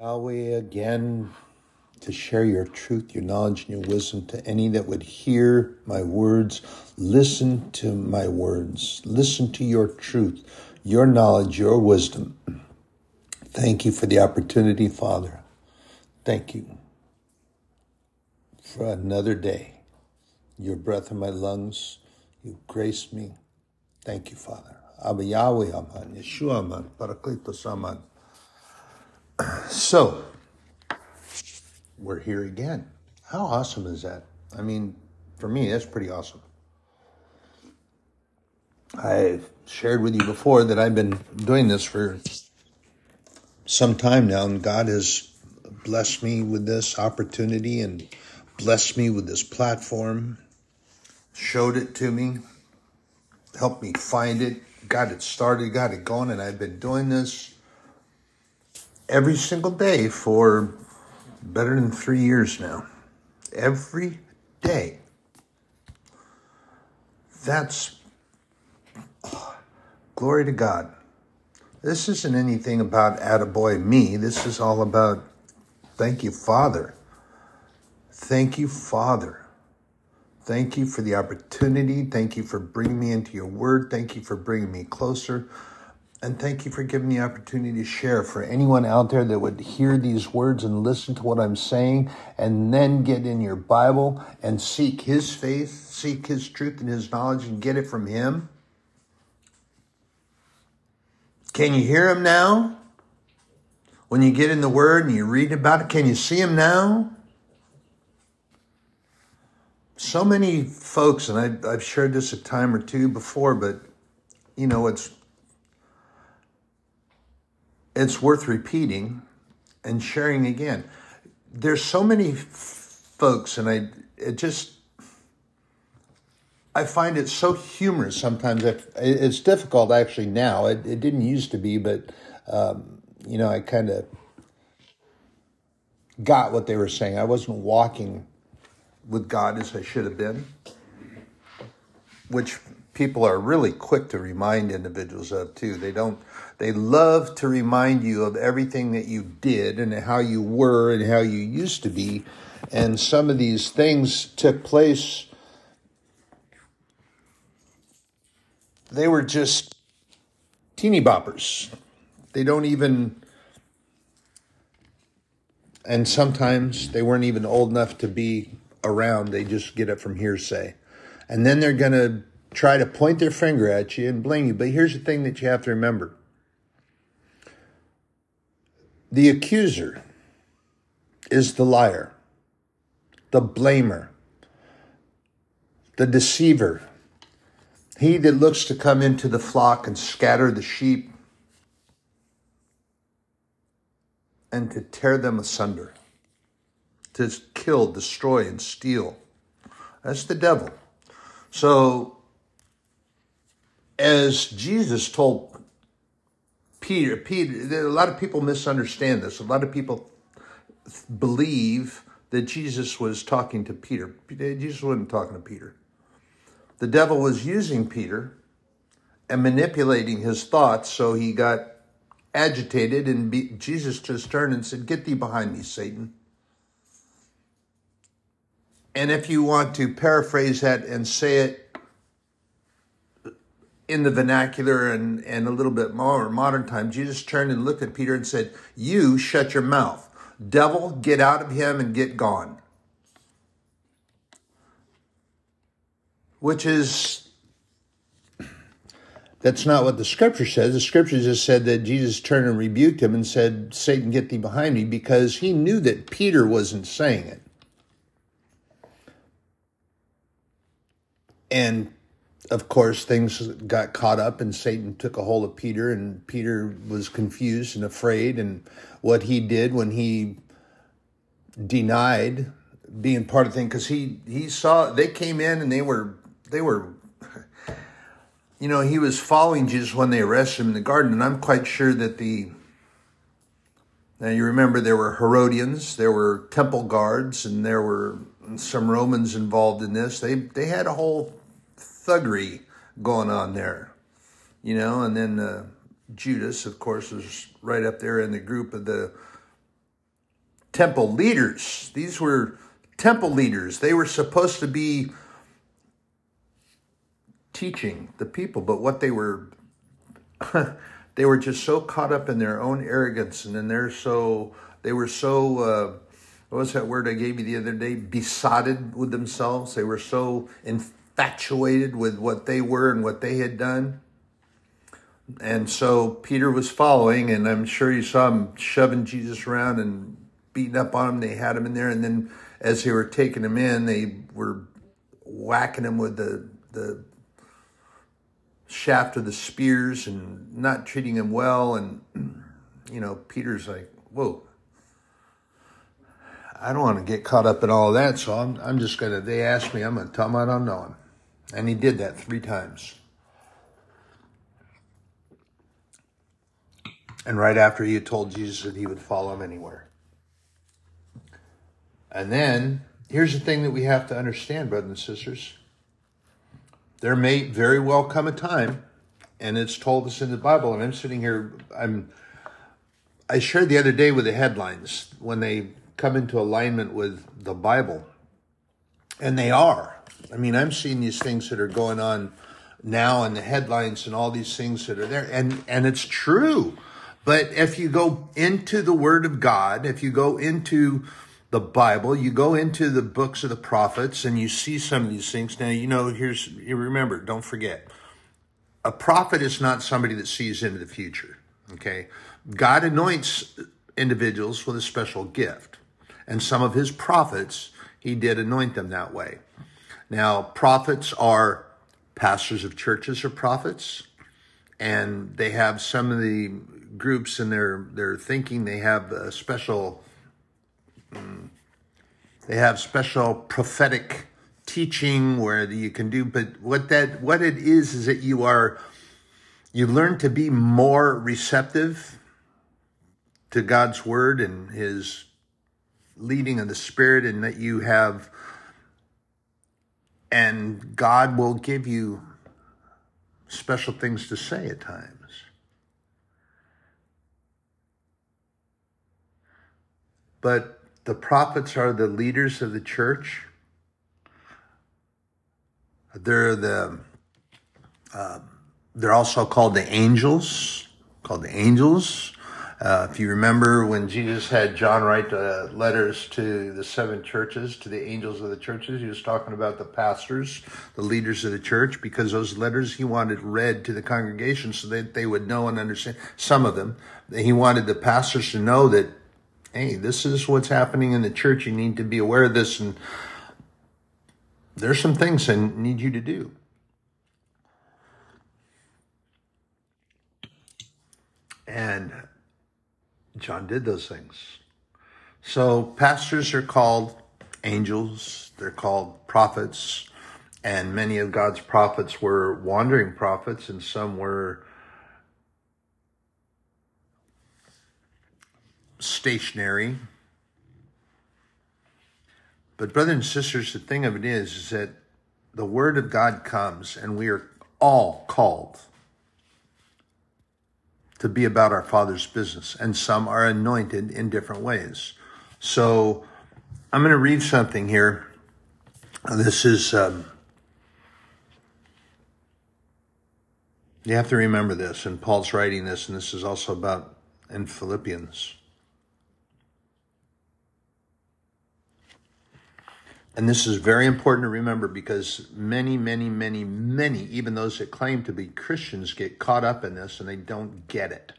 Yahweh, again, to share your truth, your knowledge, and your wisdom to any that would hear my words. Listen to my words. Listen to your truth, your knowledge, your wisdom. Thank you for the opportunity, Father. Thank you for another day. Your breath in my lungs, you graced me. Thank you, Father. Abba Yahweh Aman, Yeshua Aman, Parakletos Aman. So, we're here again. How awesome is that? I mean, for me, that's pretty awesome. I've shared with you before that I've been doing this for some time now, and God has blessed me with this opportunity and blessed me with this platform, showed it to me, helped me find it, got it started, got it going, and I've been doing this every single day for better than three years now. Every day. That's oh, glory to God. This isn't anything about attaboy me. This is all about thank you, Father. Thank you, Father. Thank you for the opportunity. Thank you for bringing me into your word. Thank you for bringing me closer. And thank you for giving me the opportunity to share for anyone out there that would hear these words and listen to what I'm saying and then get in your Bible and seek his faith, seek his truth and his knowledge and get it from him. Can you hear him now? When you get in the word and you read about it, can you see him now? So many folks, and I've shared this a time or two before, but you know, it's it's worth repeating and sharing again. There's so many folks, and I it just I find it so humorous sometimes. It's difficult actually now. It, it didn't used to be, but um, you know, I kind of got what they were saying. I wasn't walking with God as I should have been, which people are really quick to remind individuals of too. They don't they love to remind you of everything that you did and how you were and how you used to be. And some of these things took place. They were just teeny boppers. They don't even, and sometimes they weren't even old enough to be around. They just get it from hearsay. And then they're going to try to point their finger at you and blame you. But here's the thing that you have to remember the accuser is the liar, the blamer, the deceiver, he that looks to come into the flock and scatter the sheep and to tear them asunder, to kill, destroy, and steal. That's the devil. So, as Jesus told Peter, Peter, a lot of people misunderstand this. A lot of people believe that Jesus was talking to Peter. Jesus wasn't talking to Peter. The devil was using Peter and manipulating his thoughts so he got agitated and be, Jesus just turned and said, Get thee behind me, Satan. And if you want to paraphrase that and say it in the vernacular and, and a little bit more modern time, Jesus turned and looked at Peter and said, You shut your mouth. Devil, get out of him and get gone. Which is, that's not what the scripture says. The scripture just said that Jesus turned and rebuked him and said, Satan, get thee behind me, because he knew that Peter wasn't saying it. And of course, things got caught up, and Satan took a hold of Peter, and Peter was confused and afraid. And what he did when he denied being part of the thing, because he he saw they came in and they were they were, you know, he was following Jesus when they arrested him in the garden, and I'm quite sure that the now you remember there were Herodians, there were temple guards, and there were some Romans involved in this. They they had a whole thuggery going on there, you know. And then uh, Judas, of course, was right up there in the group of the temple leaders. These were temple leaders. They were supposed to be teaching the people, but what they were they were just so caught up in their own arrogance and then they're so they were so uh, what was that word I gave you the other day? Besotted with themselves. They were so infatuated with what they were and what they had done. And so Peter was following, and I'm sure you saw him shoving Jesus around and beating up on him. They had him in there, and then as they were taking him in, they were whacking him with the the shaft of the spears and not treating him well. And you know, Peter's like, "Whoa, I don't want to get caught up in all that, so I'm, I'm just to, they asked me, I'm to tell them I don't know him. And he did that three times. And right after he had told Jesus that he would follow him anywhere. And then, here's the thing that we have to understand, brothers and sisters. There may very well come a time, and it's told us in the Bible, and I'm sitting here, I'm, I shared the other day with the headlines when they come into alignment with the Bible. And they are. I mean, I'm seeing these things that are going on now in the headlines and all these things that are there. And, and it's true. But if you go into the Word of God, if you go into the Bible, you go into the books of the prophets and you see some of these things. Now, you know, here's, you remember, don't forget, a prophet is not somebody that sees into the future. Okay. God anoints individuals with a special gift and some of his prophets, he did anoint them that way. Now, prophets are pastors of churches are prophets, and they have some of the groups in their their thinking. They have a special. Mm, they have special prophetic teaching where you can do, but what that what it is is that you are you learn to be more receptive to God's word and His leading of the Spirit and that you have, and God will give you special things to say at times. But the prophets are the leaders of the church. They're the uh, they're also called the angels, called the angels. Uh, if you remember when Jesus had John write uh, letters to the seven churches, to the angels of the churches, he was talking about the pastors, the leaders of the church, because those letters he wanted read to the congregation so that they would know and understand some of them. He wanted the pastors to know that, hey, this is what's happening in the church. You need to be aware of this. And there's some things I need you to do. And John did those things. So pastors are called angels, they're called prophets, and many of God's prophets were wandering prophets, and some were stationary. But, brothers and sisters, the thing of it is, is that the word of God comes, and we are all called to be about our Father's business, and some are anointed in different ways. So I'm going to read something here. This is, um, you have to remember this, and Paul's writing this, and this is also about in Philippians. And this is very important to remember because many, many, many, many, even those that claim to be Christians, get caught up in this and they don't get it.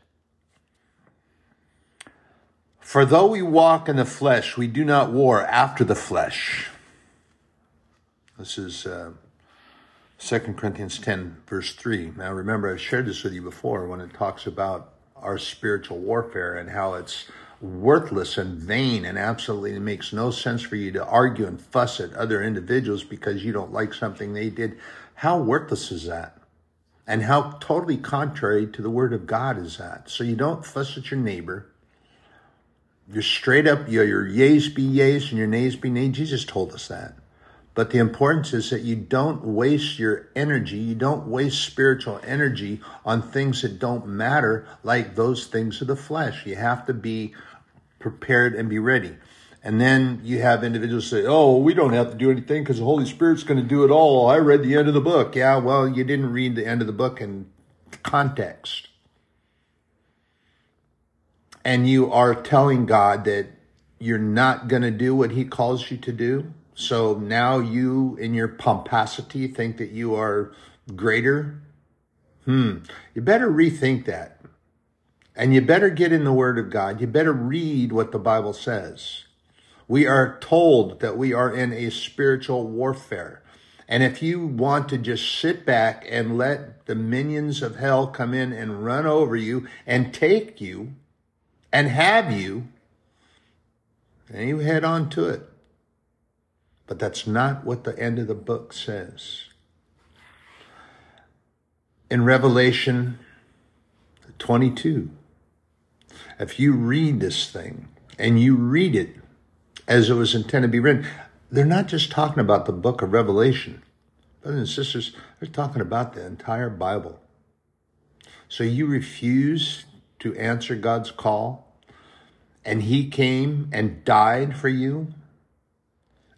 For though we walk in the flesh, we do not war after the flesh. This is uh, 2 Corinthians 10, verse 3. Now, remember, I've shared this with you before when it talks about our spiritual warfare and how it's worthless and vain and absolutely makes no sense for you to argue and fuss at other individuals because you don't like something they did. How worthless is that? And how totally contrary to the word of God is that? So you don't fuss at your neighbor. You're straight up, your, your yeas be yeas and your nays be nays. Jesus told us that. But the importance is that you don't waste your energy, you don't waste spiritual energy on things that don't matter, like those things of the flesh. You have to be prepared and be ready. And then you have individuals say, oh, we don't have to do anything because the Holy Spirit's going to do it all. I read the end of the book. Yeah, well, you didn't read the end of the book in context. And you are telling God that you're not going to do what he calls you to do. So now you, in your pomposity, think that you are greater. Hmm. You better rethink that. And you better get in the Word of God. You better read what the Bible says. We are told that we are in a spiritual warfare. And if you want to just sit back and let the minions of hell come in and run over you and take you and have you, then you head on to it. But that's not what the end of the book says. In Revelation 22, if you read this thing and you read it as it was intended to be written, they're not just talking about the book of Revelation. Brothers and sisters, they're talking about the entire Bible. So you refuse to answer God's call, and He came and died for you,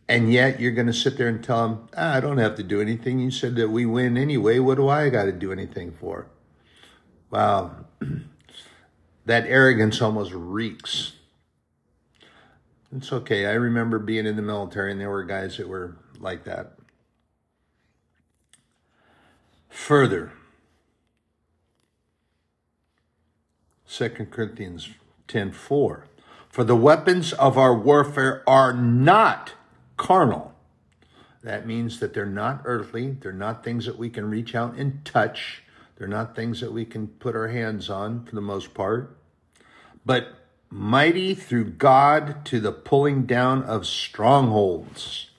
and yet you're going to sit there and tell Him, ah, I don't have to do anything. You said that we win anyway. What do I got to do anything for? Wow. that arrogance almost reeks. It's okay. I remember being in the military and there were guys that were like that. Further, 2 Corinthians 10:4 For the weapons of our warfare are not carnal. That means that they're not earthly, they're not things that we can reach out and touch they're not things that we can put our hands on for the most part. But mighty through God to the pulling down of strongholds.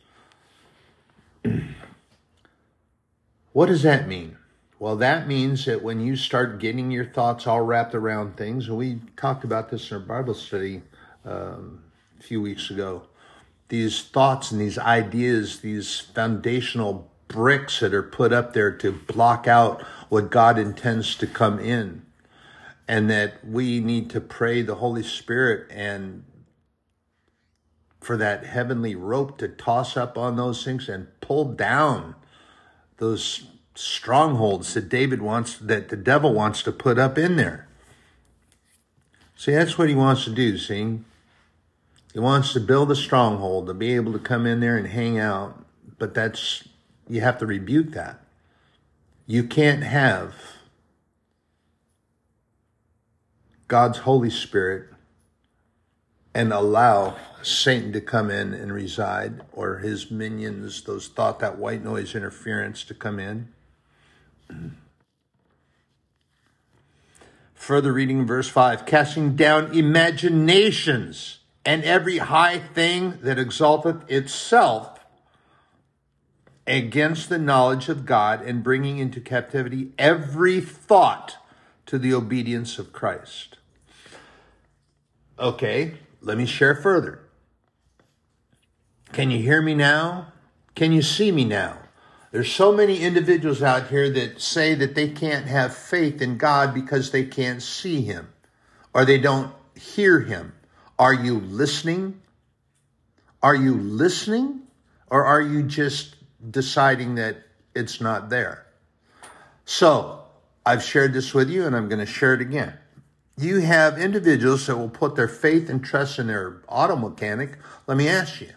what does that mean? Well, that means that when you start getting your thoughts all wrapped around things, and we talked about this in our Bible study um, a few weeks ago, these thoughts and these ideas, these foundational bricks that are put up there to block out what God intends to come in. And that we need to pray the Holy Spirit and for that heavenly rope to toss up on those things and pull down those strongholds that David wants, that the devil wants to put up in there. See, that's what he wants to do, see? He wants to build a stronghold to be able to come in there and hang out, but that's you have to rebuke that. You can't have God's Holy Spirit and allow Satan to come in and reside or his minions, those thought that white noise interference to come in. Further reading verse 5 casting down imaginations and every high thing that exalteth itself against the knowledge of God and bringing into captivity every thought to the obedience of Christ. Okay, let me share further. Can you hear me now? Can you see me now? There's so many individuals out here that say that they can't have faith in God because they can't see Him or they don't hear Him. Are you listening? Are you listening? Or are you just deciding that it's not there. So I've shared this with you and I'm going to share it again. You have individuals that will put their faith and trust in their auto mechanic. Let me ask you,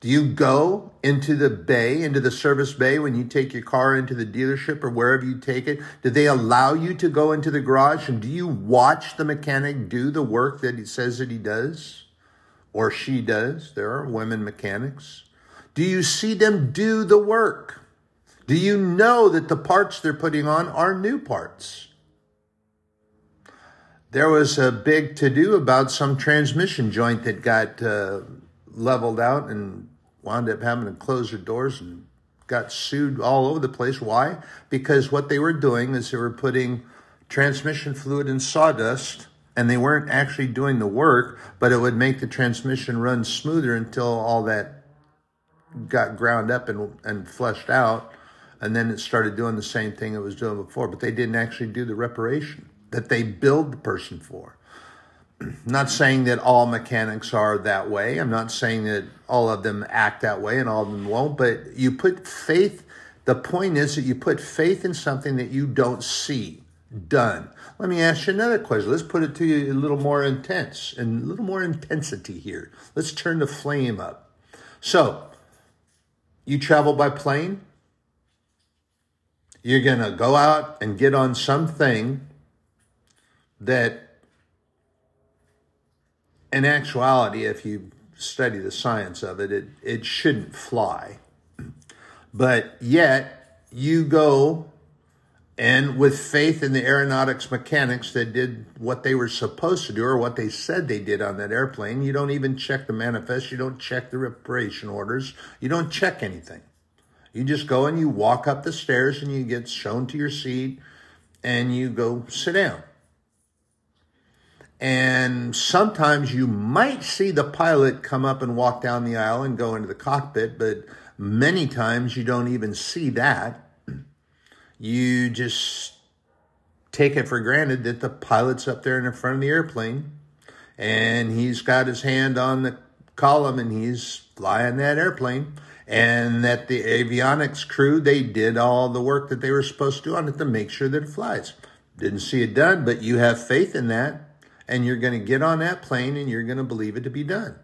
do you go into the bay, into the service bay when you take your car into the dealership or wherever you take it? Do they allow you to go into the garage and do you watch the mechanic do the work that he says that he does or she does? There are women mechanics. Do you see them do the work? Do you know that the parts they're putting on are new parts? There was a big to do about some transmission joint that got uh, leveled out and wound up having to close their doors and got sued all over the place. Why? Because what they were doing is they were putting transmission fluid in sawdust and they weren't actually doing the work, but it would make the transmission run smoother until all that got ground up and, and fleshed out, and then it started doing the same thing it was doing before, but they didn't actually do the reparation that they billed the person for. Not saying that all mechanics are that way. I'm not saying that all of them act that way and all of them won't, but you put faith, the point is that you put faith in something that you don't see done. Let me ask you another question. Let's put it to you a little more intense and a little more intensity here. Let's turn the flame up. So, you travel by plane, you're going to go out and get on something that in actuality, if you study the science of it, it, it shouldn't fly. But yet, you go and with faith in the aeronautics mechanics that did what they were supposed to do or what they said they did on that airplane, you don't even check the manifest, you don't check the reparation orders, you don't check anything. You just go and you walk up the stairs and you get shown to your seat and you go sit down. And sometimes you might see the pilot come up and walk down the aisle and go into the cockpit, but many times you don't even see that. You just take it for granted that the pilot's up there in the front of the airplane and he's got his hand on the column and he's flying that airplane and that the avionics crew they did all the work that they were supposed to do on it to make sure that it flies didn't see it done but you have faith in that and you're going to get on that plane and you're going to believe it to be done.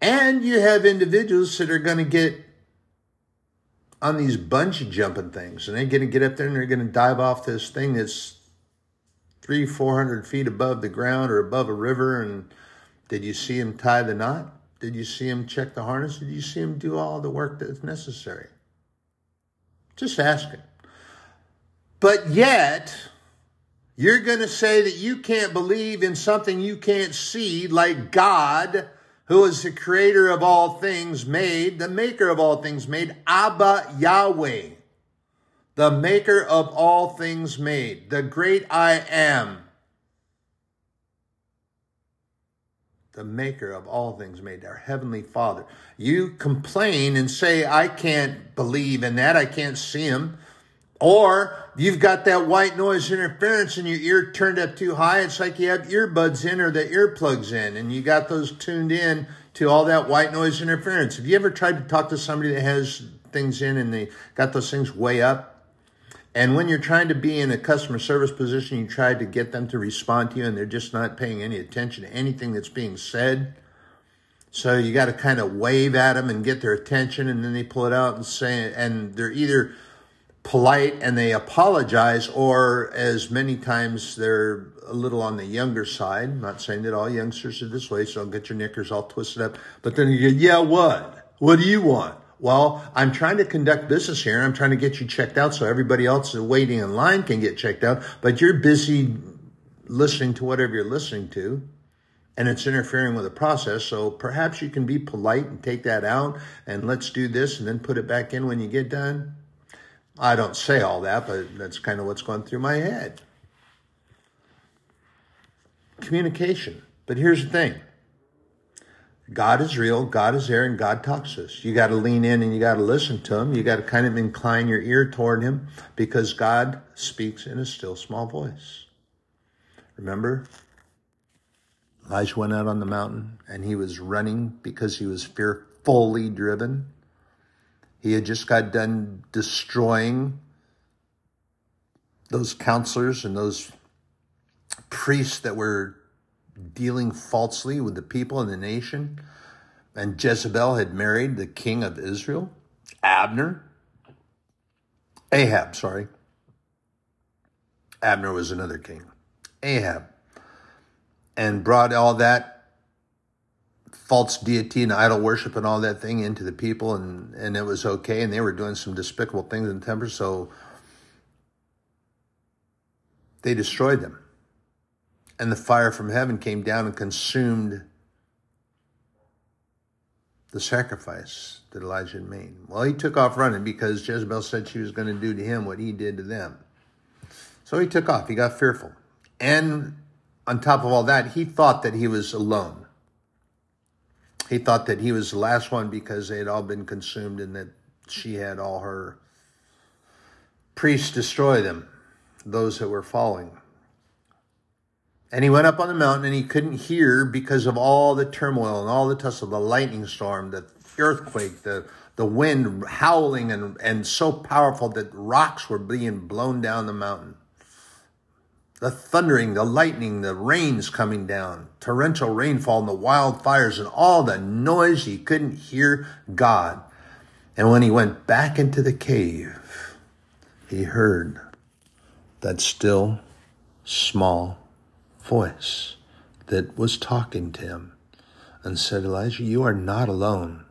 And you have individuals that are going to get on these bungee jumping things and they're going to get up there and they're going to dive off this thing that's three, 400 feet above the ground or above a river. And did you see him tie the knot? Did you see him check the harness? Did you see him do all the work that's necessary? Just asking. But yet, you're going to say that you can't believe in something you can't see, like God, who is the creator of all things made, the maker of all things made, Abba Yahweh, the maker of all things made, the great I am, the maker of all things made, our heavenly Father. You complain and say, I can't believe in that, I can't see him. Or you've got that white noise interference and your ear turned up too high. It's like you have earbuds in or the earplugs in and you got those tuned in to all that white noise interference. Have you ever tried to talk to somebody that has things in and they got those things way up? And when you're trying to be in a customer service position, you try to get them to respond to you and they're just not paying any attention to anything that's being said. So you got to kind of wave at them and get their attention and then they pull it out and say, and they're either polite and they apologize, or as many times they're a little on the younger side. I'm not saying that all youngsters are this way, so don't get your knickers all twisted up. But then you go, yeah, what? What do you want? Well, I'm trying to conduct business here. and I'm trying to get you checked out so everybody else waiting in line can get checked out, but you're busy listening to whatever you're listening to and it's interfering with the process. So perhaps you can be polite and take that out and let's do this and then put it back in when you get done. I don't say all that, but that's kind of what's going through my head. Communication. But here's the thing God is real, God is there, and God talks to us. You got to lean in and you got to listen to Him. You got to kind of incline your ear toward Him because God speaks in a still small voice. Remember? Elijah went out on the mountain and he was running because he was fearfully driven. He had just got done destroying those counselors and those priests that were dealing falsely with the people and the nation. And Jezebel had married the king of Israel, Abner. Ahab, sorry. Abner was another king. Ahab. And brought all that false deity and idol worship and all that thing into the people and, and it was okay and they were doing some despicable things in the temple so they destroyed them and the fire from heaven came down and consumed the sacrifice that Elijah made. Well, he took off running because Jezebel said she was going to do to him what he did to them. So he took off. He got fearful. And on top of all that, he thought that he was alone. He thought that he was the last one because they had all been consumed and that she had all her priests destroy them. those that were falling. And he went up on the mountain and he couldn't hear because of all the turmoil and all the tussle, the lightning storm, the earthquake, the, the wind howling and, and so powerful that rocks were being blown down the mountain. The thundering, the lightning, the rains coming down, torrential rainfall and the wildfires and all the noise, he couldn't hear God. And when he went back into the cave, he heard that still small voice that was talking to him and said, Elijah, you are not alone.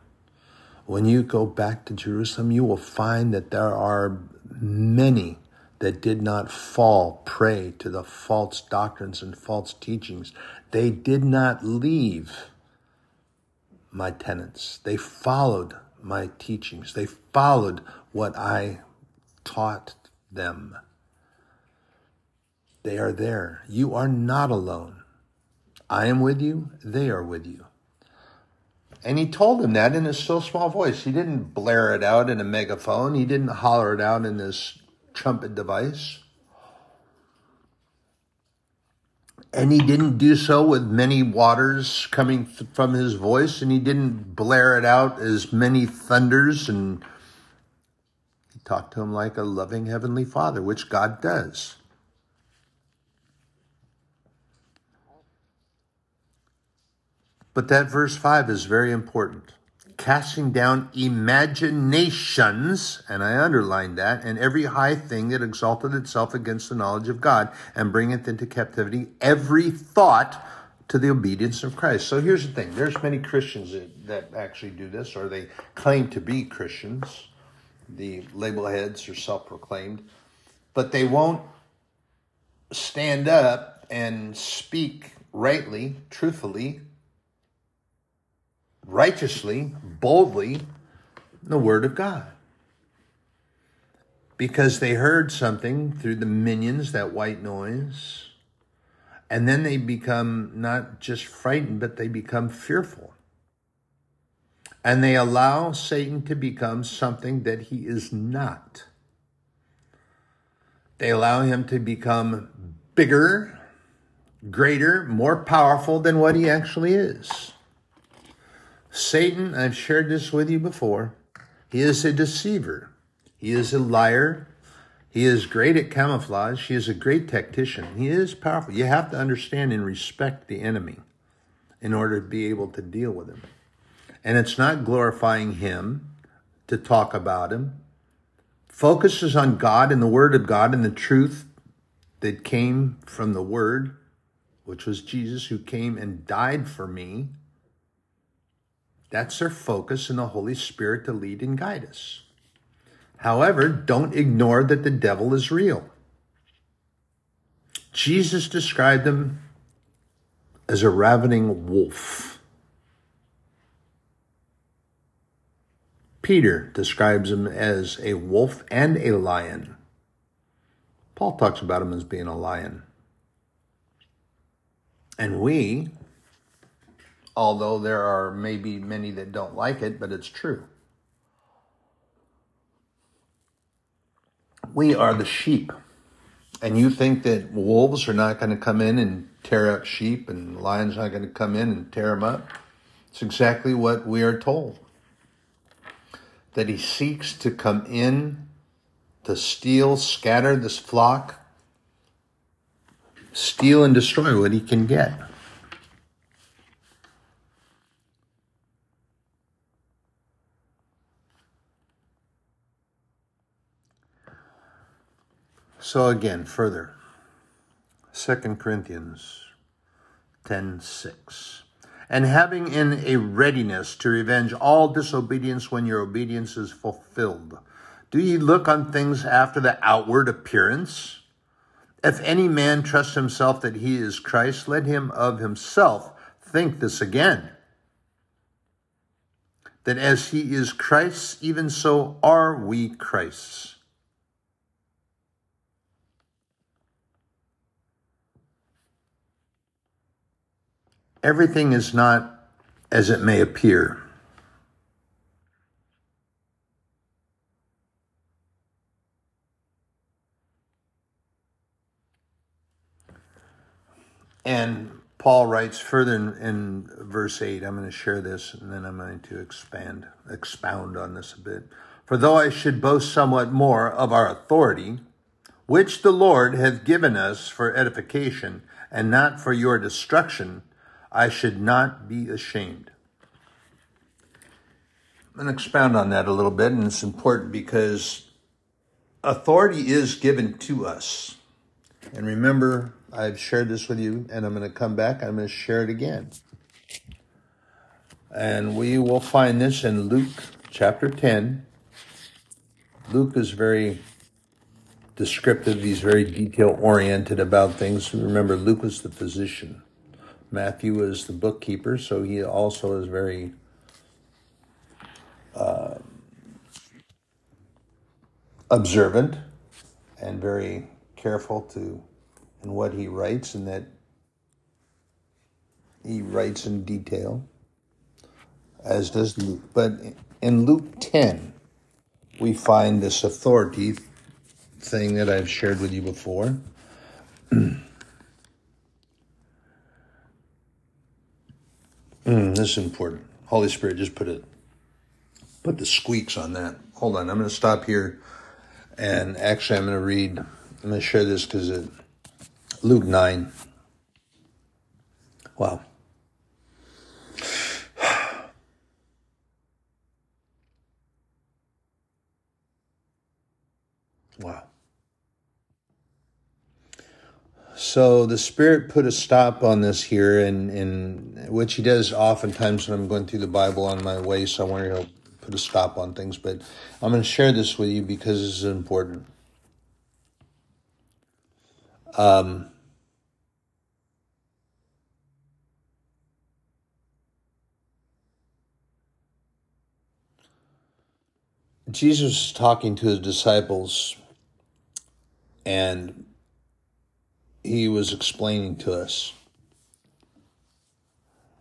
When you go back to Jerusalem, you will find that there are many that did not fall prey to the false doctrines and false teachings. They did not leave my tenets. They followed my teachings. They followed what I taught them. They are there. You are not alone. I am with you. They are with you. And he told him that in a still small voice. He didn't blare it out in a megaphone. He didn't holler it out in this trumpet device. And he didn't do so with many waters coming th- from his voice, and he didn't blare it out as many thunders. And he talked to him like a loving heavenly father, which God does. But that verse 5 is very important. Casting down imaginations, and I underline that, and every high thing that exalted itself against the knowledge of God, and bringeth into captivity every thought to the obedience of Christ. So here's the thing there's many Christians that, that actually do this, or they claim to be Christians. The label heads are self proclaimed, but they won't stand up and speak rightly, truthfully, righteously, boldly the Word of God. Because they heard something through the minions, that white noise, and then they become not just frightened, but they become fearful. And they allow Satan to become something that he is not. They allow him to become bigger, greater, more powerful than what he actually is. Satan, I've shared this with you before, he is a deceiver. He is a liar. He is great at camouflage. He is a great tactician. He is powerful. You have to understand and respect the enemy in order to be able to deal with him. And it's not glorifying him to talk about him. Focuses on God and the Word of God and the truth that came from the Word, which was Jesus who came and died for me that's our focus in the Holy Spirit to lead and guide us. However, don't ignore that the devil is real. Jesus described him as a ravening wolf. Peter describes him as a wolf and a lion. Paul talks about him as being a lion. And we, although there are maybe many that don't like it, but it's true. We are the sheep. And you think that wolves are not going to come in and tear up sheep and lions are not going to come in and tear them up? It's exactly what we are told. That he seeks to come in to steal, scatter this flock, steal and destroy what he can get. So again, further, 2 Corinthians 10:6. And having in a readiness to revenge all disobedience when your obedience is fulfilled. Do ye look on things after the outward appearance? If any man trust himself that he is Christ, let him of himself think this again. That as he is Christ, even so are we Christ's. Everything is not as it may appear. And Paul writes further in, in verse 8, I'm going to share this and then I'm going to expand, expound on this a bit. For though I should boast somewhat more of our authority, which the Lord hath given us for edification and not for your destruction, I should not be ashamed. I'm going to expound on that a little bit, and it's important because authority is given to us. And remember, I've shared this with you, and I'm going to come back. I'm going to share it again. And we will find this in Luke chapter 10. Luke is very descriptive. He's very detail oriented about things. Remember, Luke was the physician. Matthew was the bookkeeper, so he also is very uh, observant and very careful to in what he writes and that he writes in detail, as does Luke. But in Luke 10, we find this authority thing that I've shared with you before. mm, this is important. Holy Spirit, just put it, put the squeaks on that. Hold on, I'm going to stop here, and actually, I'm going to read. I'm going to share this because it Luke 9. Wow. Wow. So the Spirit put a stop on this here, and, and which He does oftentimes when I'm going through the Bible on my way somewhere. He'll put a stop on things, but I'm going to share this with you because this is important. Um, Jesus is talking to his disciples, and he was explaining to us,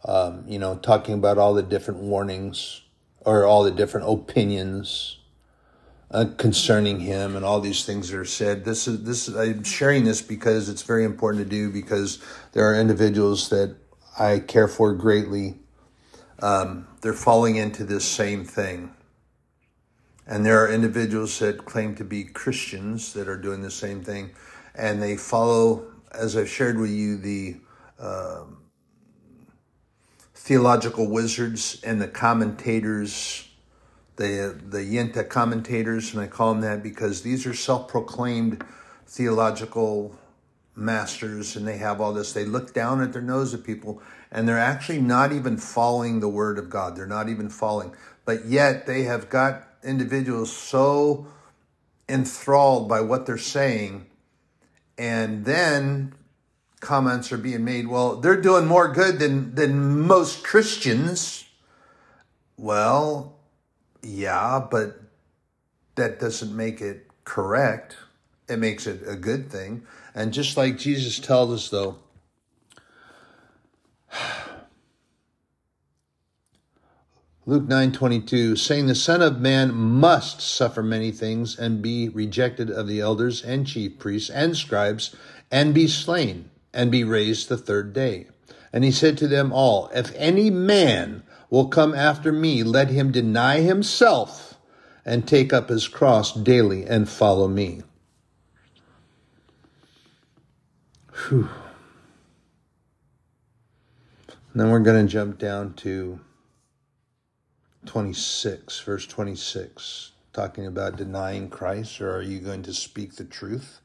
um, you know, talking about all the different warnings or all the different opinions uh, concerning him and all these things that are said. This is this. Is, I'm sharing this because it's very important to do because there are individuals that I care for greatly. Um, they're falling into this same thing, and there are individuals that claim to be Christians that are doing the same thing, and they follow, as I've shared with you, the uh, theological wizards and the commentators the the Yenta commentators, and I call them that because these are self-proclaimed theological masters, and they have all this. They look down at their nose at people, and they're actually not even following the word of God. They're not even following, but yet they have got individuals so enthralled by what they're saying, and then comments are being made. Well, they're doing more good than than most Christians. Well, yeah, but that doesn't make it correct. It makes it a good thing. And just like Jesus tells us, though, Luke 9:22 saying the son of man must suffer many things and be rejected of the elders and chief priests and scribes and be slain and be raised the third day. And he said to them all, if any man will come after me, let him deny himself and take up his cross daily and follow me. Whew. Then we're going to jump down to 26, verse 26, talking about denying Christ, or are you going to speak the truth?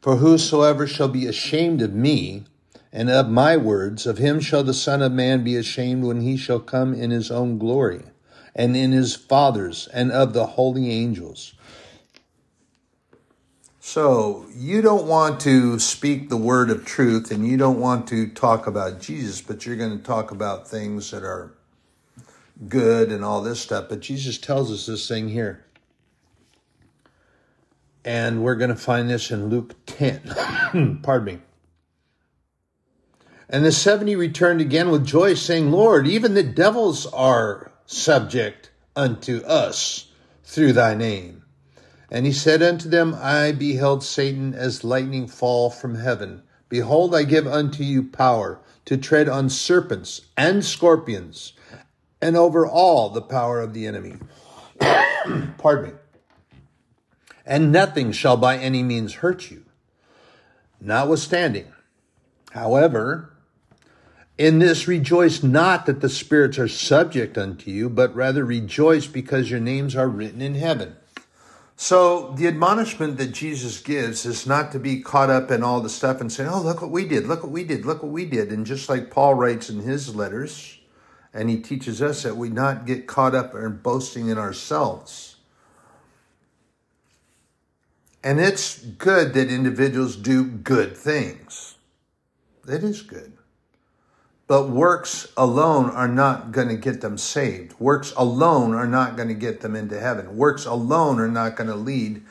For whosoever shall be ashamed of me, and of my words, of him shall the Son of Man be ashamed when he shall come in his own glory, and in his Father's, and of the holy angels. So, you don't want to speak the word of truth and you don't want to talk about Jesus, but you're going to talk about things that are good and all this stuff. But Jesus tells us this thing here. And we're going to find this in Luke 10. Pardon me. And the 70 returned again with joy, saying, Lord, even the devils are subject unto us through thy name. And he said unto them, I beheld Satan as lightning fall from heaven. Behold, I give unto you power to tread on serpents and scorpions and over all the power of the enemy. Pardon me. And nothing shall by any means hurt you. Notwithstanding, however, in this rejoice not that the spirits are subject unto you, but rather rejoice because your names are written in heaven. So the admonishment that Jesus gives is not to be caught up in all the stuff and say, "Oh, look what we did! Look what we did! Look what we did!" And just like Paul writes in his letters, and he teaches us that we not get caught up in boasting in ourselves. And it's good that individuals do good things. It is good. But works alone are not going to get them saved. Works alone are not going to get them into heaven. Works alone are not going to lead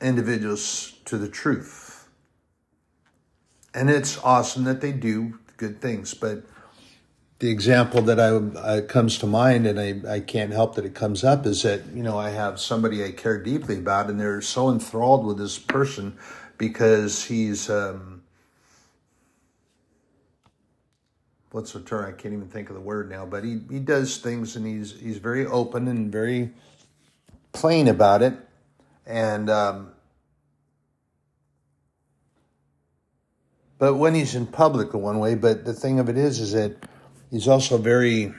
individuals to the truth. And it's awesome that they do good things. But the example that I, comes to mind, and I, I can't help that it comes up, is that, you know, I have somebody I care deeply about, and they're so enthralled with this person because he's. Um, what's the term? I can't even think of the word now, but he, he does things and he's he's very open and very plain about it. And um, but when he's in public one way, but the thing of it is is that he's also very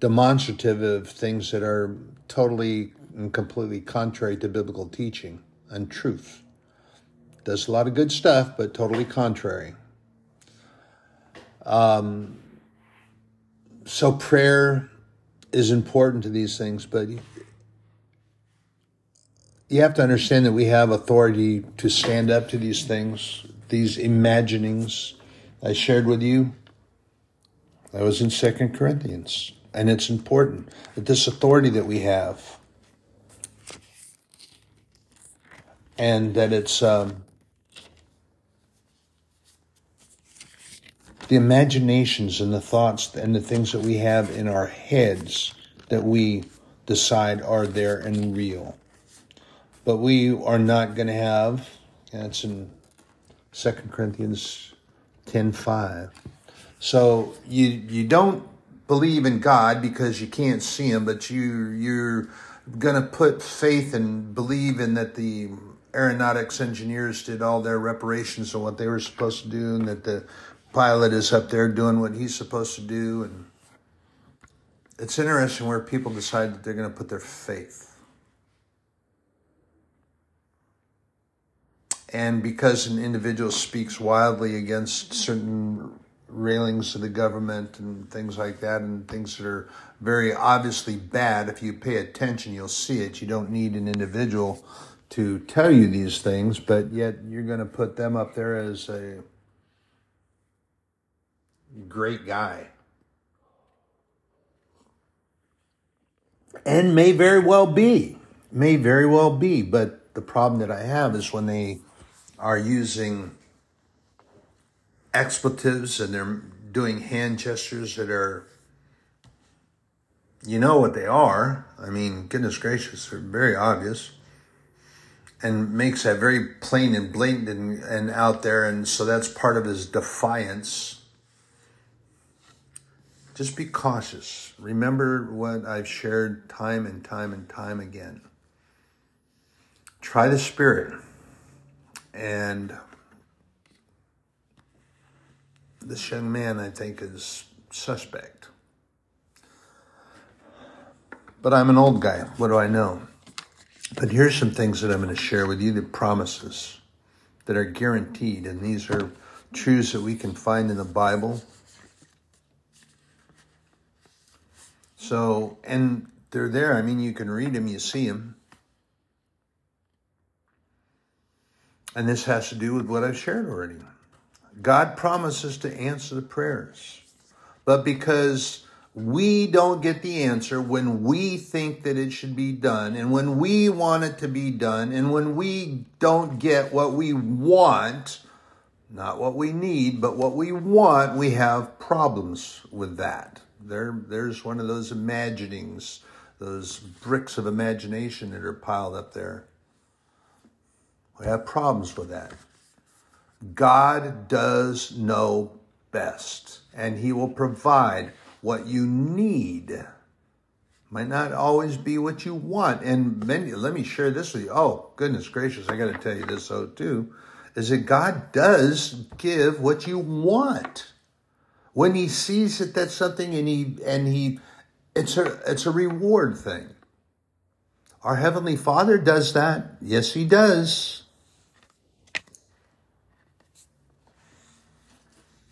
demonstrative of things that are totally and completely contrary to biblical teaching and truth. Does a lot of good stuff, but totally contrary. Um, so prayer is important to these things, but you have to understand that we have authority to stand up to these things, these imaginings I shared with you. That was in Second Corinthians. And it's important that this authority that we have and that it's um, the imaginations and the thoughts and the things that we have in our heads that we decide are there and real. But we are not going to have, that's in 2 Corinthians 10 5. So you, you don't believe in God because you can't see Him, but you, you're going to put faith and believe in that the aeronautics engineers did all their reparations on what they were supposed to do and that the pilot is up there doing what he's supposed to do. And it's interesting where people decide that they're going to put their faith. And because an individual speaks wildly against certain railings of the government and things like that, and things that are very obviously bad, if you pay attention, you'll see it. You don't need an individual to tell you these things, but yet you're going to put them up there as a great guy. And may very well be, may very well be, but the problem that I have is when they are using expletives and they're doing hand gestures that are, you know what they are. I mean, goodness gracious, they're very obvious and makes that very plain and blatant and, and out there. And so that's part of his defiance just be cautious. Remember what I've shared time and time and time again. Try the Spirit. And this young man, I think, is suspect. But I'm an old guy. What do I know? But here's some things that I'm going to share with you the promises that are guaranteed. And these are truths that we can find in the Bible So, and they're there. I mean, you can read them, you see them. And this has to do with what I've shared already. God promises to answer the prayers. But because we don't get the answer when we think that it should be done, and when we want it to be done, and when we don't get what we want, not what we need, but what we want, we have problems with that. There, there's one of those imaginings, those bricks of imagination that are piled up there. We have problems with that. God does know best, and He will provide what you need. Might not always be what you want. And many, let me share this with you. Oh, goodness gracious, I got to tell you this, so too, is that God does give what you want. When He sees that that's something and He, and He, it's a, it's a reward thing. Our Heavenly Father does that. Yes, He does.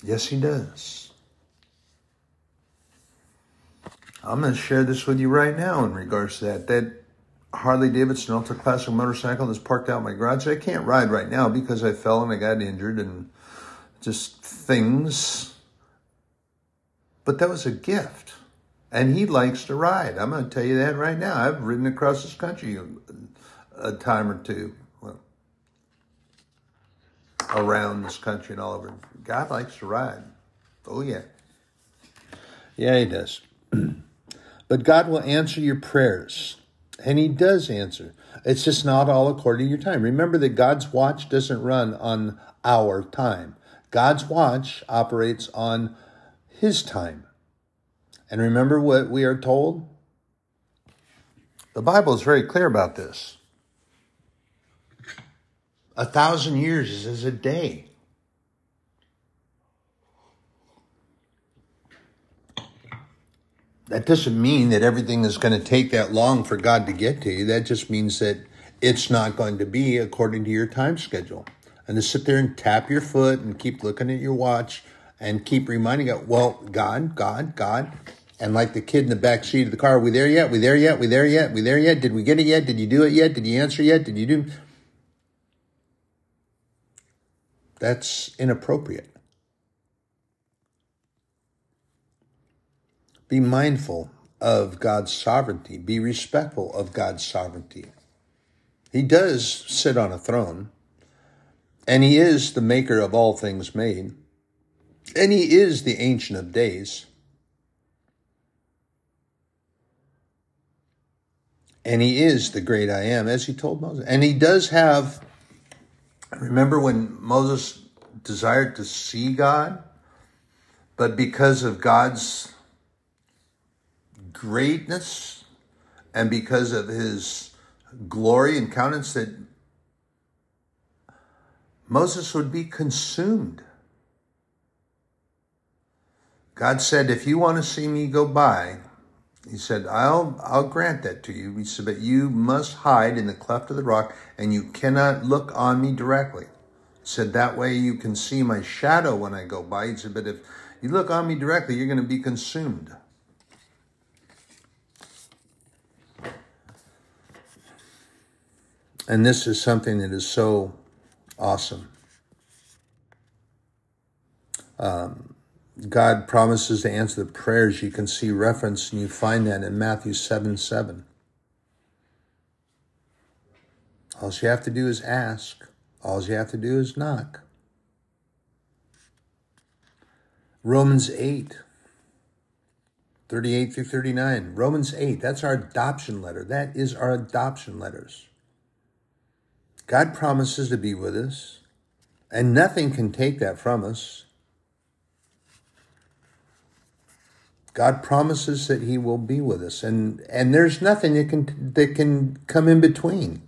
Yes, He does. I'm going to share this with you right now in regards to that. That Harley Davidson Ultra Classic motorcycle that's parked out in my garage. I can't ride right now because I fell and I got injured and just things. But that was a gift. And he likes to ride. I'm going to tell you that right now. I've ridden across this country a time or two. Around this country and all over. God likes to ride. Oh, yeah. Yeah, he does. but God will answer your prayers. And he does answer. It's just not all according to your time. Remember that God's watch doesn't run on our time. God's watch operates on his time. And remember what we are told? The Bible is very clear about this. A thousand years is a day. That doesn't mean that everything is going to take that long for God to get to you. That just means that it's not going to be according to your time schedule. And to sit there and tap your foot and keep looking at your watch and keep reminding it, well, God, God, God. And like the kid in the back seat of the car, we there yet? We there yet? We there yet? We there yet? Did we get it yet? Did you do it yet? Did you answer yet? Did you do? That's inappropriate. Be mindful of God's sovereignty. Be respectful of God's sovereignty. He does sit on a throne, and He is the maker of all things made, and He is the Ancient of Days. And He is the great I am, as He told Moses. And He does have, remember when Moses desired to see God, but because of God's greatness and because of his glory and countenance that Moses would be consumed. God said, if you want to see me go by, he said, I'll, I'll grant that to you. He said, but you must hide in the cleft of the rock and you cannot look on me directly. He said, that way you can see my shadow when I go by. He said, but if you look on me directly, you're going to be consumed. And this is something that is so awesome. Um, God promises to answer the prayers. You can see reference, and you find that in Matthew 7 7. All you have to do is ask, all you have to do is knock. Romans 8, 38 through 39. Romans 8, that's our adoption letter. That is our adoption letters. God promises to be with us, and nothing can take that from us. God promises that He will be with us, and, and there's nothing that can that can come in between.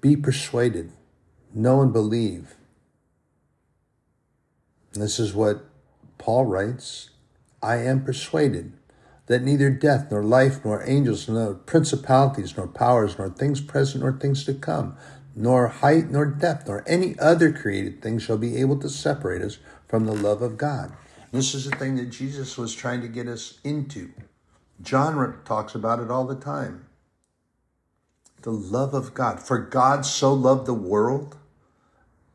Be persuaded, know and believe. This is what Paul writes I am persuaded that neither death, nor life, nor angels, nor principalities, nor powers, nor things present, nor things to come, nor height, nor depth, nor any other created thing shall be able to separate us from the love of God. This is the thing that Jesus was trying to get us into. John talks about it all the time. The love of God. For God so loved the world.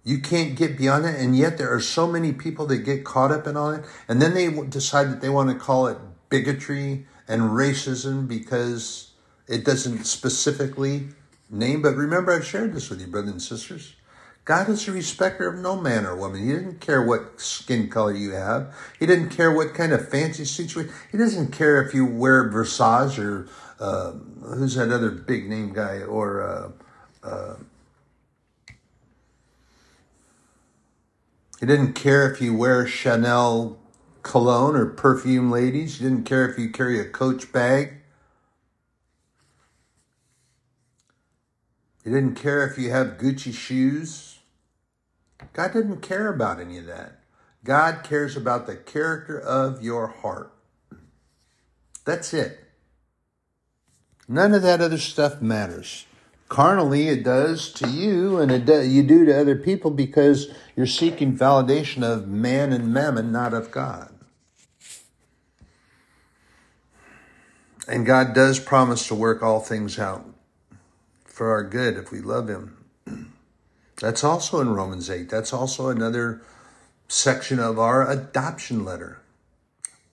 You can't get beyond it. And yet there are so many people that get caught up in all it. And then they decide that they want to call it bigotry and racism because it doesn't specifically name. But remember, I've shared this with you, brothers and sisters. God is a respecter of no man or woman. He didn't care what skin color you have. He didn't care what kind of fancy you He doesn't care if you wear Versace or uh, who's that other big name guy? Or uh, uh, he didn't care if you wear Chanel cologne or perfume, ladies. He didn't care if you carry a Coach bag. He didn't care if you have Gucci shoes. God didn't care about any of that. God cares about the character of your heart. That's it. None of that other stuff matters. Carnally, it does to you, and it do, you do to other people because you're seeking validation of man and mammon, not of God. And God does promise to work all things out for our good if we love Him. That's also in Romans 8. That's also another section of our adoption letter.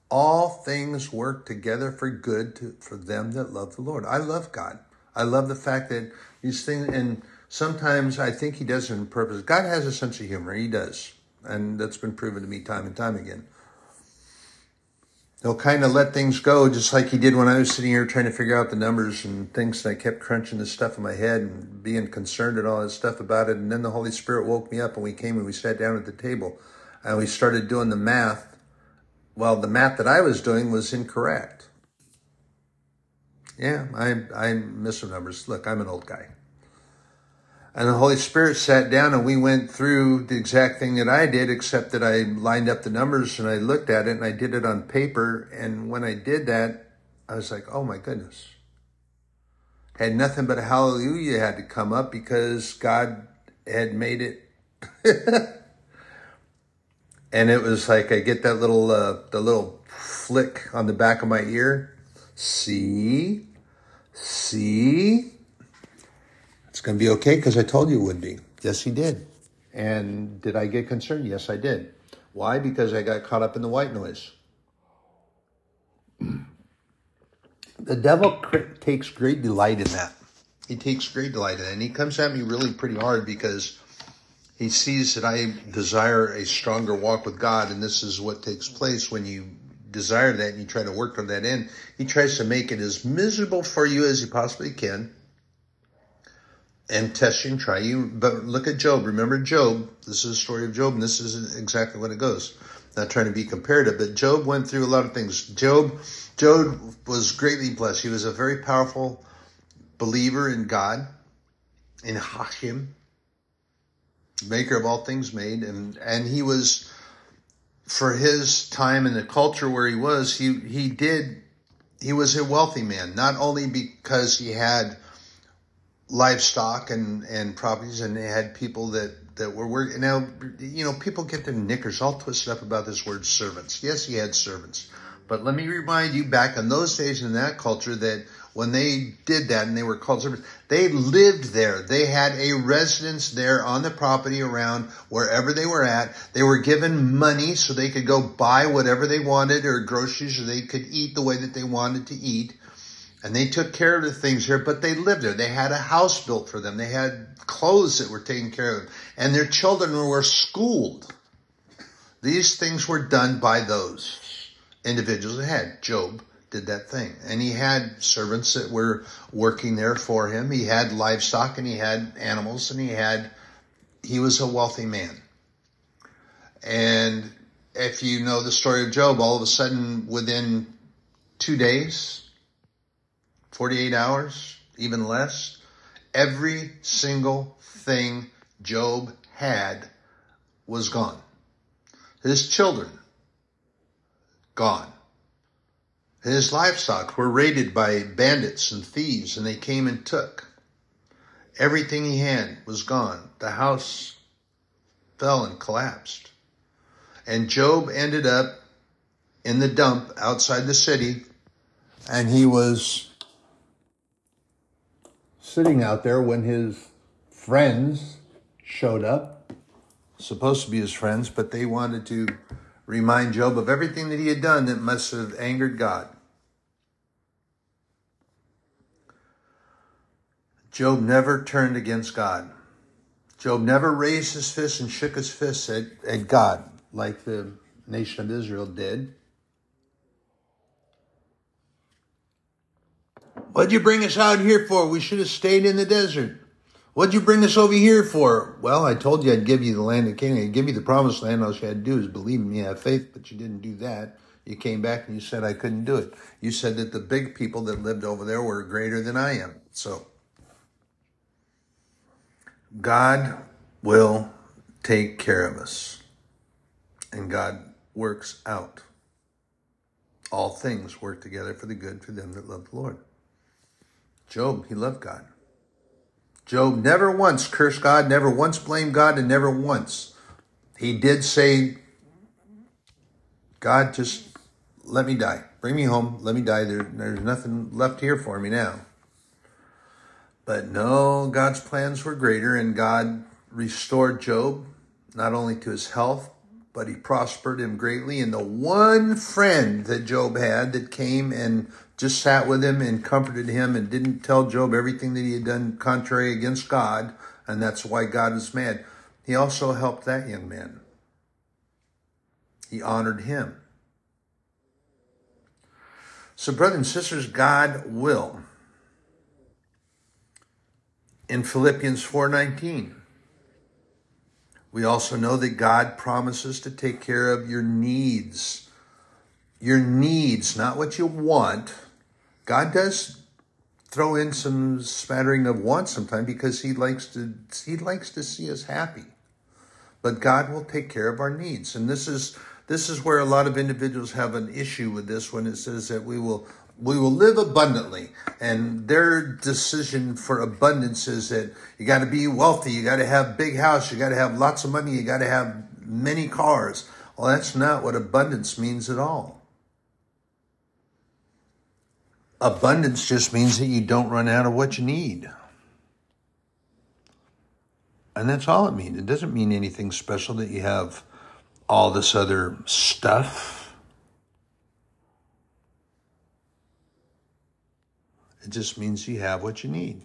All things work together for good to, for them that love the Lord. I love God. I love the fact that these things, and sometimes I think He does it on purpose. God has a sense of humor. He does. And that's been proven to me time and time again he'll kind of let things go, just like he did when I was sitting here trying to figure out the numbers and things. And I kept crunching this stuff in my head and being concerned and all this stuff about it. And then the Holy Spirit woke me up and we came and we sat down at the table and we started doing the math. Well, the math that I was doing was incorrect. Yeah, I, I miss some numbers. Look, I'm an old guy. And the Holy Spirit sat down and we went through the exact thing that I did, except that I lined up the numbers and I looked at it and I did it on paper. And when I did that, I was like, oh my goodness. Had nothing but a hallelujah had to come up because God had made it. and it was like I get that little uh, the little flick on the back of my ear. See? See? It's going to be okay because I told you it would be. Yes, he did. And did I get concerned? Yes, I did. Why? Because I got caught up in the white noise. The devil takes great delight in that. He takes great delight in it. And he comes at me really pretty hard because he sees that I desire a stronger walk with God. And this is what takes place when you desire that and you try to work on that end. He tries to make it as miserable for you as he possibly can and test you and try you. But look at Job. Remember Job. This is the story of Job, and this is exactly what it goes. Not trying to be comparative, but Job went through a lot of things. Job, Job was greatly blessed. He was a very powerful believer in God, in Hashem, maker of all things made, and and he was for his time in the culture where he was. He he did. He was a wealthy man, not only because he had livestock and, and properties, and they had people that, that were working. Now, you know, people get their knickers all twisted up about this word servants. Yes, he had servants. But let me remind you back in those days in that culture that when they did that and they were called servants, they lived there. They had a residence there on the property around wherever they were at. They were given money so they could go buy whatever they wanted or groceries or they could eat the way that they wanted to eat and they took care of the things here, but they lived there. They had a house built for them. They had clothes that were taken care of, and their children were schooled. These things were done by those individuals that had. Job did that thing. And he had servants that were working there for him. He had livestock and he had animals and he had, he was a wealthy man. And if you know the story of Job, all of a sudden within two days, 48 hours, even less. Every single thing Job had was gone. His children, gone. His livestock were raided by bandits and thieves and they came and took. Everything he had was gone. The house fell and collapsed. And Job ended up in the dump outside the city and he was sitting out there when his friends showed up, supposed to be his friends, but they wanted to remind Job of everything that he had done that must have angered God. Job never turned against God. Job never raised his fist and shook his fist at, at God like the nation of Israel did. What'd you bring us out here for? We should have stayed in the desert. What'd you bring us over here for? Well, I told you I'd give you the land of Canaan. I'd give you the promised land. All you had to do is believe in me, have faith, but you didn't do that. You came back and you said I couldn't do it. You said that the big people that lived over there were greater than I am. So, God will take care of us. And God works out. All things work together for the good for them that love the Lord. Job, he loved God. Job never once cursed God, never once blamed God, and never once. He did say, God, just let me die. Bring me home. Let me die. There, there's nothing left here for me now. But no, God's plans were greater, and God restored Job not only to his health, but he prospered him greatly. And the one friend that Job had that came and just sat with him and comforted him and didn't tell Job everything that he had done contrary against God, and that's why God is mad. He also helped that young man. He honored him. So, brothers and sisters, God will. In Philippians 4:19, we also know that God promises to take care of your needs. Your needs, not what you want. God does throw in some smattering of wants sometimes because he likes to he likes to see us happy. But God will take care of our needs. And this is this is where a lot of individuals have an issue with this when it says that we will we will live abundantly and their decision for abundance is that you got to be wealthy you got to have big house you got to have lots of money you got to have many cars well that's not what abundance means at all abundance just means that you don't run out of what you need and that's all it means it doesn't mean anything special that you have all this other stuff. It just means you have what you need.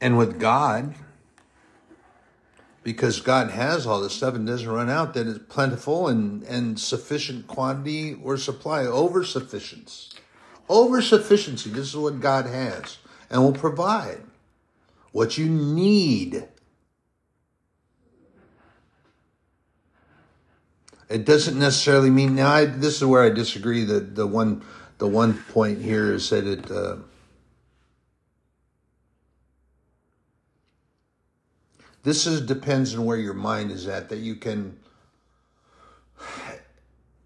And with God, because God has all this stuff and doesn't run out, that it's plentiful and, and sufficient quantity or supply, over sufficiency. Over sufficiency, this is what God has and will provide what you need It doesn't necessarily mean now. I, this is where I disagree. That the one the one point here is that it. Uh, this is depends on where your mind is at. That you can.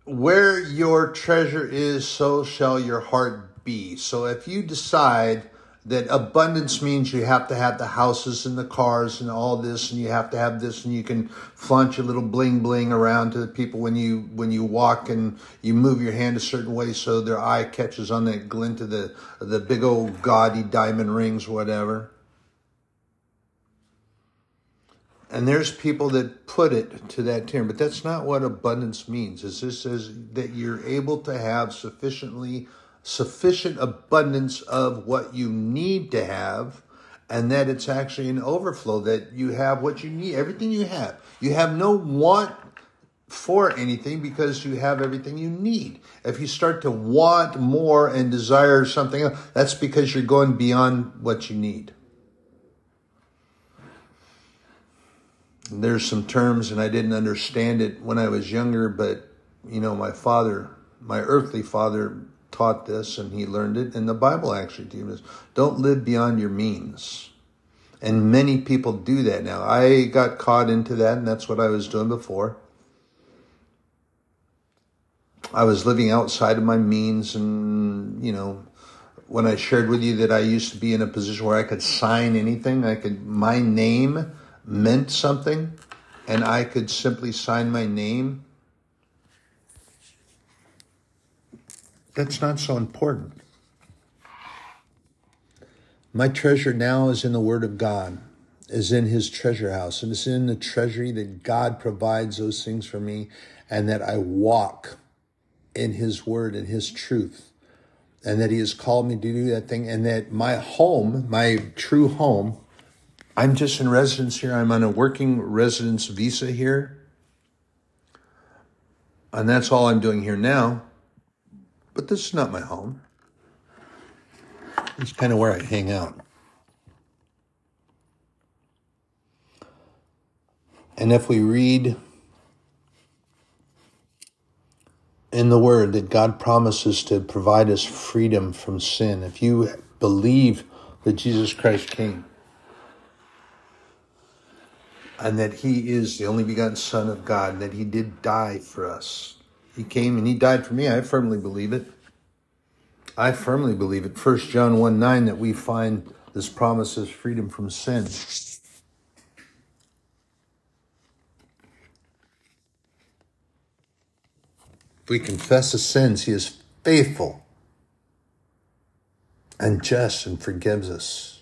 Where your treasure is, so shall your heart be. So if you decide that abundance means you have to have the houses and the cars and all this and you have to have this and you can flaunt your little bling bling around to the people when you when you walk and you move your hand a certain way so their eye catches on that glint of the the big old gaudy diamond rings whatever and there's people that put it to that term but that's not what abundance means is this says that you're able to have sufficiently sufficient abundance of what you need to have and that it's actually an overflow that you have what you need everything you have. You have no want for anything because you have everything you need. If you start to want more and desire something else that's because you're going beyond what you need there's some terms and i didn't understand it when i was younger but you know my father my earthly father taught this and he learned it, and the Bible actually teaches don't live beyond your means. And many people do that now. I got caught into that, and that's what I was doing before. I was living outside of my means, and you know, when I shared with you that I used to be in a position where I could sign anything, I could, my name meant something, and I could simply sign my name that's not so important. My treasure now is in the Word of God, is in His treasure house, and it's in the treasury that God provides those things for me, and that I walk in His Word and His truth, and that He has called me to do that thing, and that my home, my true home, I'm just in residence here. I'm on a working residence visa here. And that's all I'm doing here now. But this is not my home. It's kind of where I hang out. And if we read in the Word that God promises to provide us freedom from sin, if you believe that Jesus Christ came and that He is the only begotten Son of God, and that He did die for us, He came and He died for me, I firmly believe it. I firmly believe it. 1 John 1 9 that we find this promise of freedom from sin. If we confess the sins, He is faithful and just and forgives us.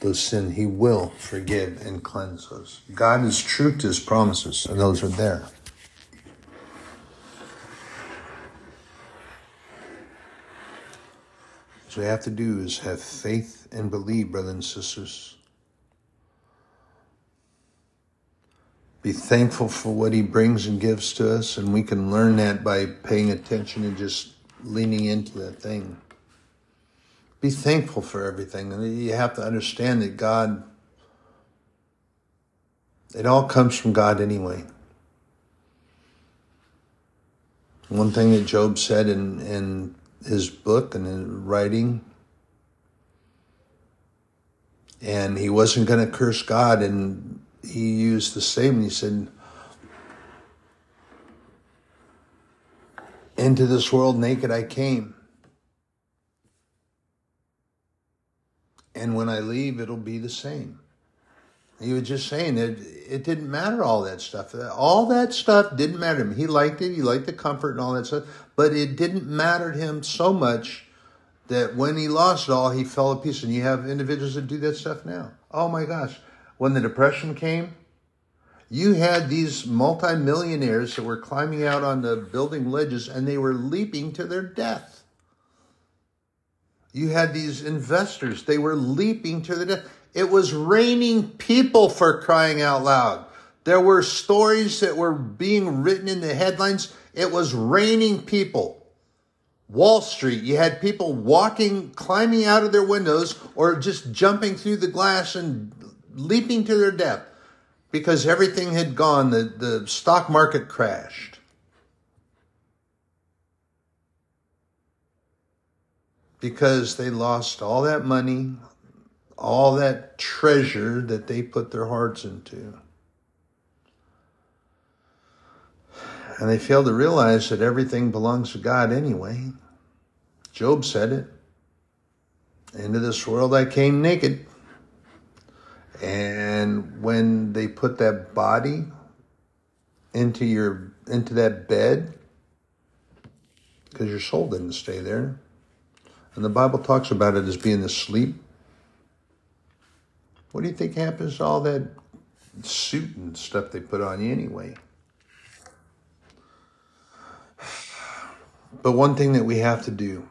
Those sin He will forgive and cleanse us. God is true to His promises, and those are there. So we have to do is have faith and believe, brothers and sisters. be thankful for what he brings and gives to us, and we can learn that by paying attention and just leaning into that thing. Be thankful for everything, and you have to understand that God, it all comes from God anyway. One thing that Job said in, in his book and in writing, and he wasn't going to curse God, and he used the same. He said, Into this world naked I came. And when I leave, it'll be the same. He was just saying that it didn't matter all that stuff. All that stuff didn't matter to him. He liked it. He liked the comfort and all that stuff. But it didn't matter to him so much that when he lost it all, he fell to pieces. And you have individuals that do that stuff now. Oh my gosh when the Depression came, you had these multimillionaires that were climbing out on the building ledges and they were leaping to their death. You had these investors, they were leaping to their death. It was raining people for crying out loud. There were stories that were being written in the headlines. It was raining people. Wall Street, you had people walking, climbing out of their windows, or just jumping through the glass and leaping to their death because everything had gone, the, the stock market crashed. Because they lost all that money, all that treasure that they put their hearts into. And they failed to realize that everything belongs to God anyway. Job said it. Into this world I came naked. And when they put that body into your into that bed, because your soul didn't stay there, and the Bible talks about it as being asleep. What do you think happens to all that suit and stuff they put on you anyway? But one thing that we have to do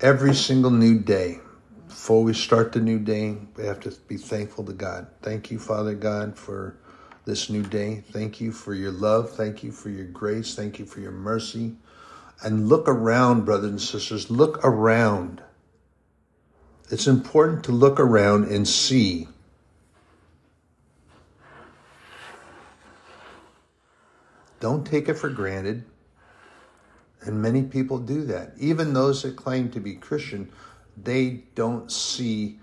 every single new day before we start the new day, we have to be thankful to God. Thank you, Father God, for this new day. Thank you for your love. Thank you for your grace. Thank you for your mercy. And look around, brothers and sisters. Look around. It's important to look around and see. Don't take it for granted. And many people do that. Even those that claim to be Christian they don't see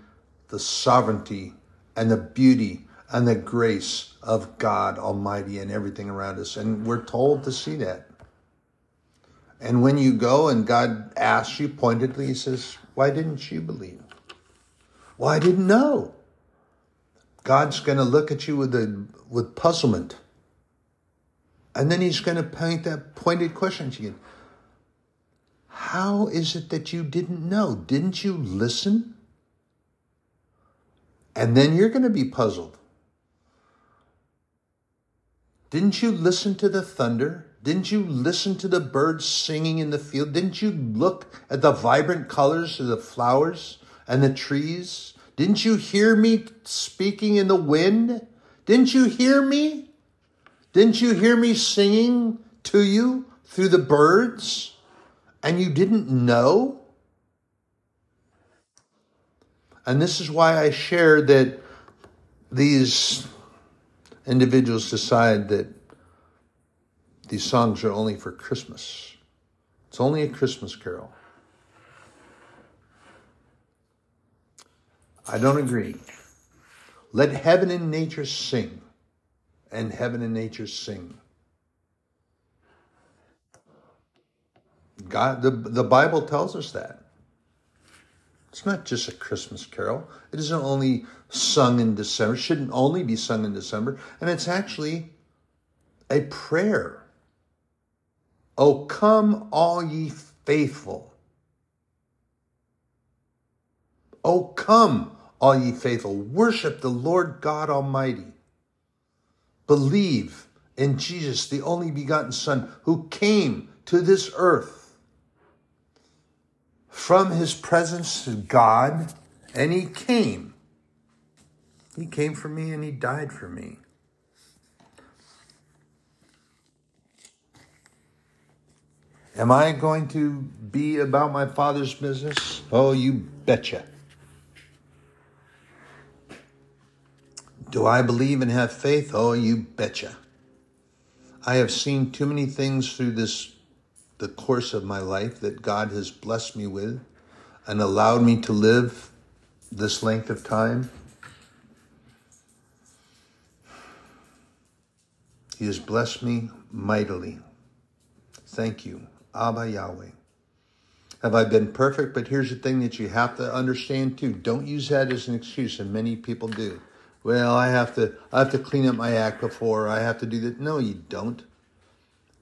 the sovereignty and the beauty and the grace of God Almighty and everything around us. And we're told to see that. And when you go and God asks you pointedly, He says, Why didn't you believe? Well, I didn't know. God's going to look at you with, a, with puzzlement. And then He's going to paint that pointed question to you. How is it that you didn't know? Didn't you listen? And then you're going to be puzzled. Didn't you listen to the thunder? Didn't you listen to the birds singing in the field? Didn't you look at the vibrant colors of the flowers and the trees? Didn't you hear me speaking in the wind? Didn't you hear me? Didn't you hear me singing to you through the birds and you didn't know? And this is why I share that these individuals decide that these songs are only for Christmas. It's only a Christmas carol. I don't agree. Let heaven and nature sing, and heaven and nature sing. God, the, the Bible tells us that. It's not just a Christmas carol. It isn't only sung in December, it shouldn't only be sung in December. And it's actually a prayer. Oh, come, all ye faithful. Oh, come, all ye faithful. Worship the Lord God Almighty. Believe in Jesus, the only begotten Son, who came to this earth from his presence to God, and he came. He came for me and he died for me. Am I going to be about my father's business? Oh, you betcha. Do I believe and have faith? Oh, you betcha. I have seen too many things through this the course of my life that God has blessed me with and allowed me to live this length of time. He has blessed me mightily. Thank you, Abba Yahweh. Have I been perfect? But here's the thing that you have to understand too. Don't use that as an excuse, and many people do. Well, I have to I have to clean up my act before I have to do that. No, you don't.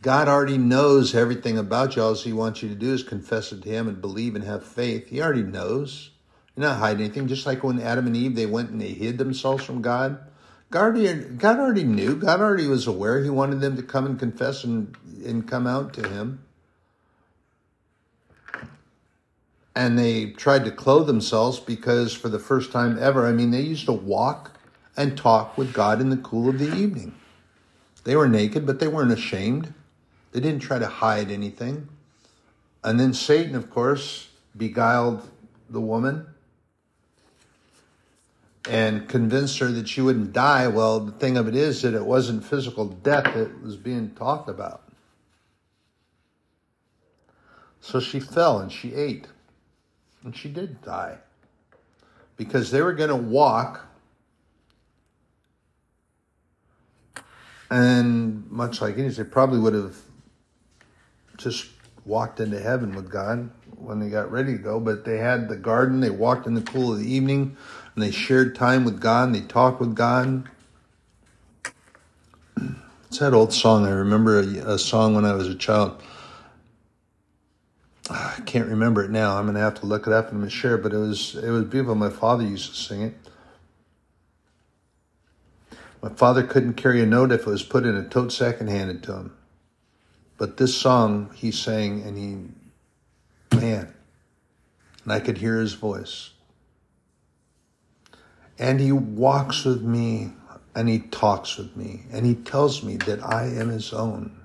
God already knows everything about you. All he wants you to do is confess it to him and believe and have faith. He already knows. You're not hiding anything. Just like when Adam and Eve, they went and they hid themselves from God. God already, God already knew. God already was aware. He wanted them to come and confess and, and come out to him. And they tried to clothe themselves because for the first time ever, I mean, they used to walk and talk with God in the cool of the evening. They were naked, but they weren't ashamed. They didn't try to hide anything. And then Satan, of course, beguiled the woman and convinced her that she wouldn't die. Well, the thing of it is that it wasn't physical death that was being talked about. So she fell and she ate. And she did die. Because they were going to walk. And much like any, they probably would have just walked into heaven with God when they got ready to go. But they had the garden, they walked in the cool of the evening, and they shared time with God, and they talked with God. It's that old song. I remember a, a song when I was a child. I can't remember it now. I'm to have to look it up and share. But it was it was beautiful. My father used to sing it. My father couldn't carry a note if it was put in a tote sack and handed to him. But this song he sang, and he, man, and I could hear his voice. And he walks with me and he talks with me and he tells me that I am his own.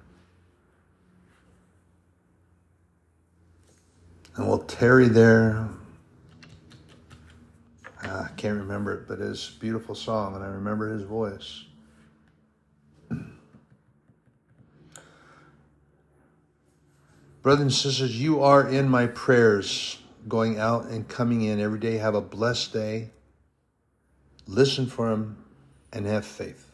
And we'll tarry there. Ah, I can't remember it, but it's a beautiful song and I remember his voice. Brothers and sisters, you are in my prayers going out and coming in every day. Have a blessed day. Listen for Him and have faith.